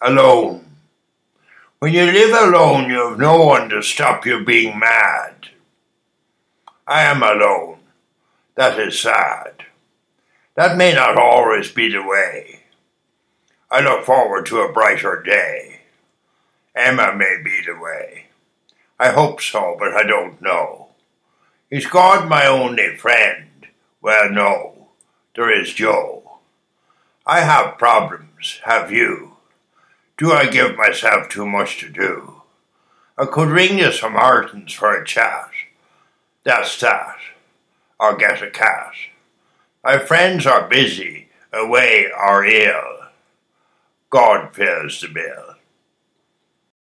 alone. When you live alone, you have no one to stop you being mad. I am alone. That is sad. That may not always be the way. I look forward to a brighter day. Emma may be the way. I hope so, but I don't know. Is God my only friend? Well, no. There is Joe. I have problems, have you? Do I give myself too much to do? I could ring you some Martins for a chat. That's that. Or get a cat. My friends are busy, away or ill. God pays the bill.